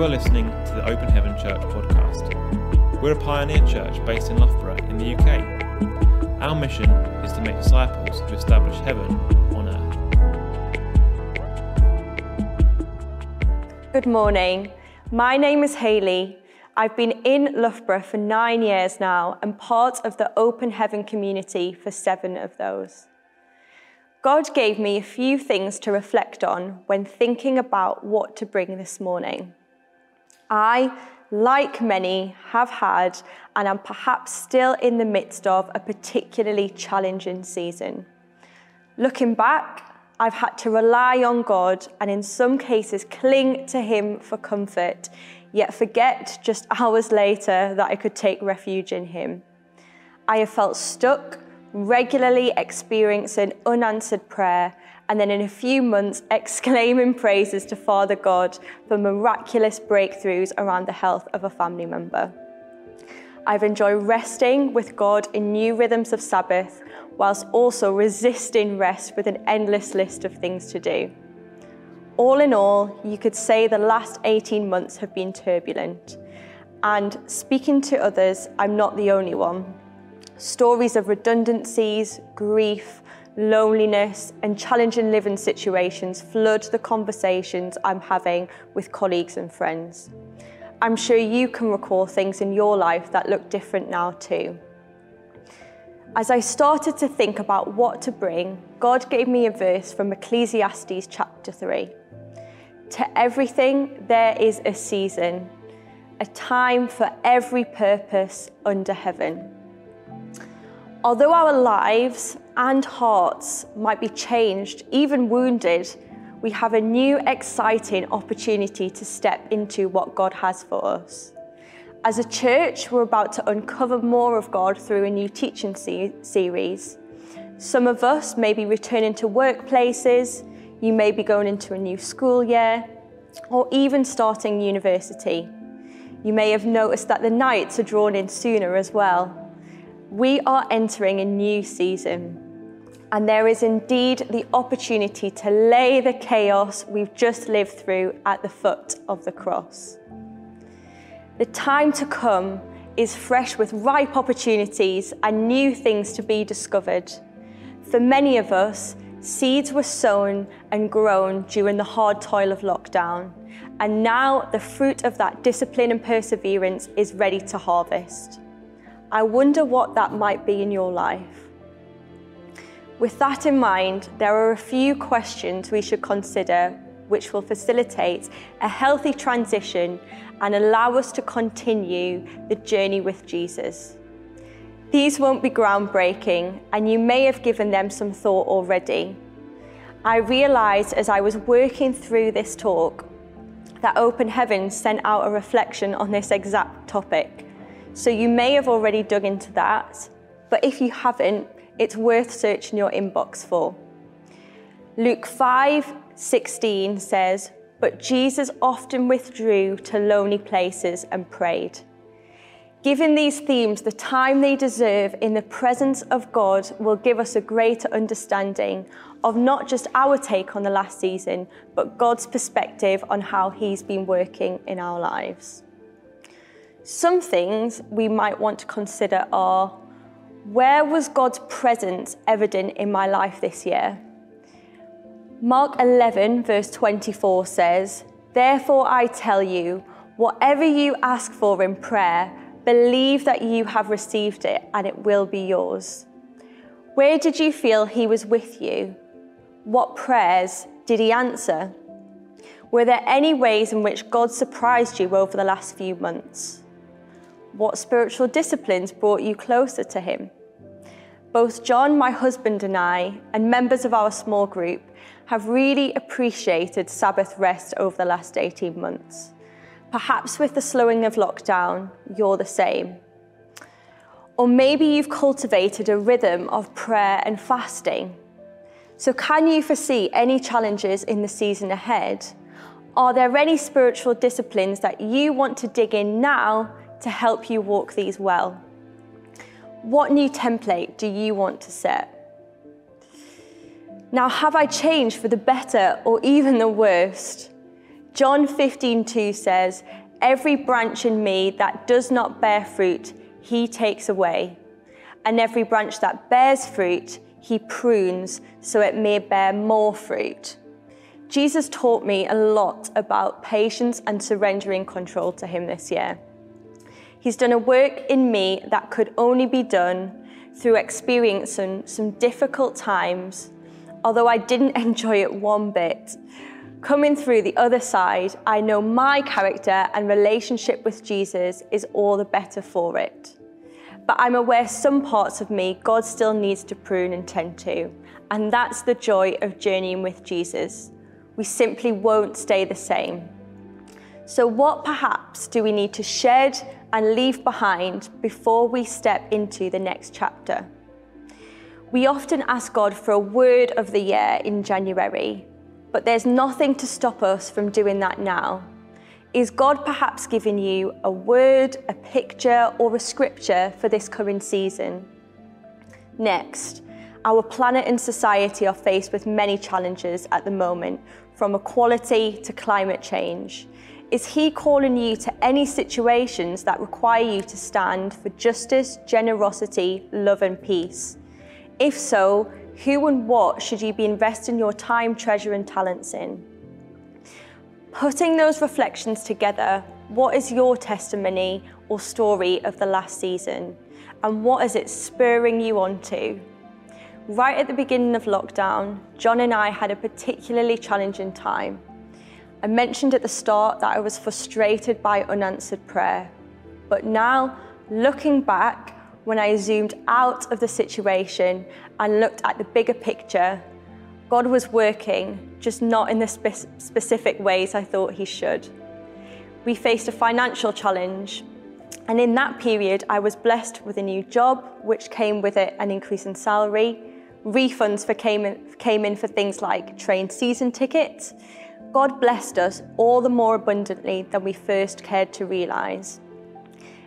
You are listening to the Open Heaven Church podcast. We're a pioneer church based in Loughborough in the UK. Our mission is to make disciples who establish heaven on earth. Good morning. My name is Hayley. I've been in Loughborough for nine years now and part of the Open Heaven community for seven of those. God gave me a few things to reflect on when thinking about what to bring this morning. I like many, have had and am perhaps still in the midst of a particularly challenging season. Looking back, I've had to rely on God and in some cases cling to Him for comfort, yet forget just hours later that I could take refuge in Him. I have felt stuck, regularly experiencing unanswered prayer and then in a few months exclaiming praises to Father God for miraculous breakthroughs around the health of a family member. I've enjoyed resting with God in new rhythms of Sabbath, whilst also resisting rest with an endless list of things to do. All in all, you could say the last 18 months have been turbulent. And speaking to others, I'm not the only one. Stories of redundancies, grief, loneliness, and challenging living situations flood the conversations I'm having with colleagues and friends. I'm sure you can recall things in your life that look different now too. As I started to think about what to bring, God gave me a verse from Ecclesiastes chapter 3. To everything there is a season, a time for every purpose under heaven. Although our lives and hearts might be changed, even wounded, we have a new, exciting opportunity to step into what God has for us. As a church, we're about to uncover more of God through a new teaching se- series. Some of us may be returning to workplaces, you may be going into a new school year, or even starting university. You may have noticed that the nights are drawn in sooner as well. We are entering a new season, and there is indeed the opportunity to lay the chaos we've just lived through at the foot of the cross. The time to come is fresh with ripe opportunities and new things to be discovered. For many of us, seeds were sown and grown during the hard toil of lockdown, and now the fruit of that discipline and perseverance is ready to harvest. I wonder what that might be in your life. With that in mind, there are a few questions we should consider which will facilitate a healthy transition and allow us to continue the journey with Jesus. These won't be groundbreaking, and you may have given them some thought already. I realised as I was working through this talk that Open Heaven sent out a reflection on this exact topic. So you may have already dug into that, but if you haven't, it's worth searching your inbox for. Luke 5 16 says, But Jesus often withdrew to lonely places and prayed. Given these themes the time they deserve in the presence of God will give us a greater understanding of not just our take on the last season, but God's perspective on how He's been working in our lives. Some things we might want to consider are where was God's presence evident in my life this year? Mark 11, verse 24 says, Therefore I tell you, whatever you ask for in prayer, believe that you have received it and it will be yours. Where did you feel He was with you? What prayers did He answer? Were there any ways in which God surprised you over the last few months? What spiritual disciplines brought you closer to Him? Both John, my husband, and I, and members of our small group, have really appreciated Sabbath rest over the last 18 months. Perhaps with the slowing of lockdown, you're the same. Or maybe you've cultivated a rhythm of prayer and fasting. So, can you foresee any challenges in the season ahead? Are there any spiritual disciplines that you want to dig in now to help you walk these well. What new template do you want to set? Now, have I changed for the better or even the worst? John 15:2 says, Every branch in me that does not bear fruit, he takes away. And every branch that bears fruit, he prunes so it may bear more fruit. Jesus taught me a lot about patience and surrendering control to him this year. He's done a work in me that could only be done through experiencing some difficult times, although I didn't enjoy it one bit. Coming through the other side, I know my character and relationship with Jesus is all the better for it. But I'm aware some parts of me God still needs to prune and tend to, and that's the joy of journeying with Jesus. We simply won't stay the same. So, what perhaps do we need to shed and leave behind before we step into the next chapter? We often ask God for a word of the year in January, but there's nothing to stop us from doing that now. Is God perhaps giving you a word, a picture, or a scripture for this current season? Next, our planet and society are faced with many challenges at the moment, from equality to climate change. Is He calling you to any situations that require you to stand for justice, generosity, love, and peace? If so, who and what should you be investing your time, treasure, and talents in? Putting those reflections together, what is your testimony or story of the last season? And what is it spurring you on to? Right at the beginning of lockdown, John and I had a particularly challenging time. I mentioned at the start that I was frustrated by unanswered prayer. But now, looking back, when I zoomed out of the situation and looked at the bigger picture, God was working, just not in the spe- specific ways I thought He should. We faced a financial challenge, and in that period, I was blessed with a new job, which came with it an increase in salary. Refunds for came, in, came in for things like train season tickets. God blessed us all the more abundantly than we first cared to realise.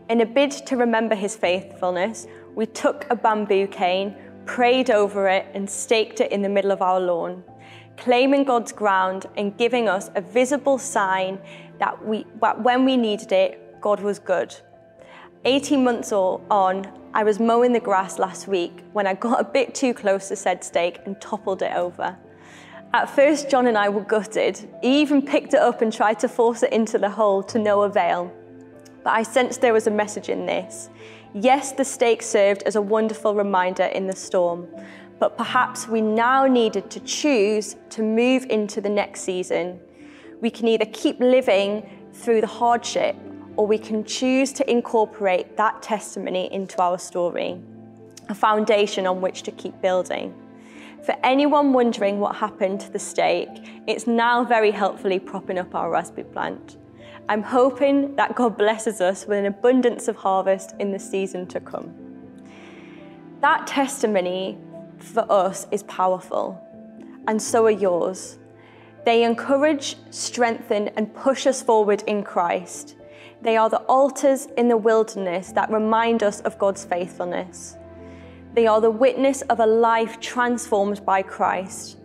In a bid to remember his faithfulness, we took a bamboo cane, prayed over it, and staked it in the middle of our lawn, claiming God's ground and giving us a visible sign that, we, that when we needed it, God was good. 18 months on, I was mowing the grass last week when I got a bit too close to said stake and toppled it over. At first, John and I were gutted. He even picked it up and tried to force it into the hole to no avail but I sensed there was a message in this. Yes, the stake served as a wonderful reminder in the storm, but perhaps we now needed to choose to move into the next season. We can either keep living through the hardship or we can choose to incorporate that testimony into our story, a foundation on which to keep building. For anyone wondering what happened to the stake, it's now very helpfully propping up our raspberry plant. I'm hoping that God blesses us with an abundance of harvest in the season to come. That testimony for us is powerful, and so are yours. They encourage, strengthen, and push us forward in Christ. They are the altars in the wilderness that remind us of God's faithfulness. They are the witness of a life transformed by Christ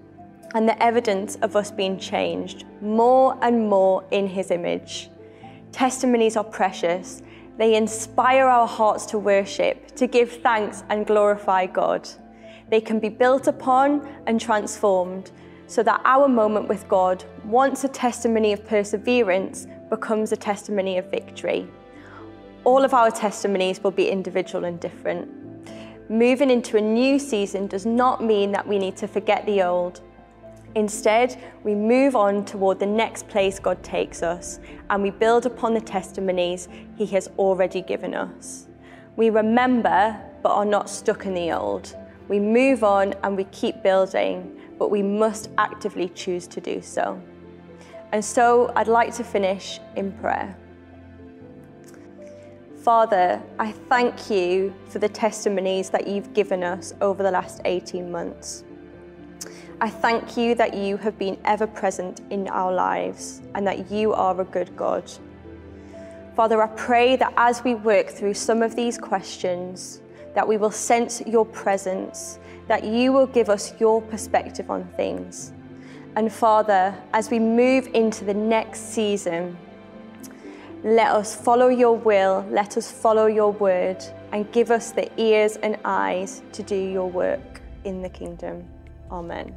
and the evidence of us being changed more and more in His image. Testimonies are precious. They inspire our hearts to worship, to give thanks and glorify God. They can be built upon and transformed so that our moment with God, once a testimony of perseverance, becomes a testimony of victory. All of our testimonies will be individual and different. Moving into a new season does not mean that we need to forget the old Instead, we move on toward the next place God takes us and we build upon the testimonies He has already given us. We remember but are not stuck in the old. We move on and we keep building, but we must actively choose to do so. And so I'd like to finish in prayer. Father, I thank you for the testimonies that you've given us over the last 18 months. I thank you that you have been ever present in our lives and that you are a good God. Father, I pray that as we work through some of these questions, that we will sense your presence, that you will give us your perspective on things. And Father, as we move into the next season, Let us follow your will, let us follow your word, and give us the ears and eyes to do your work in the kingdom. Amen.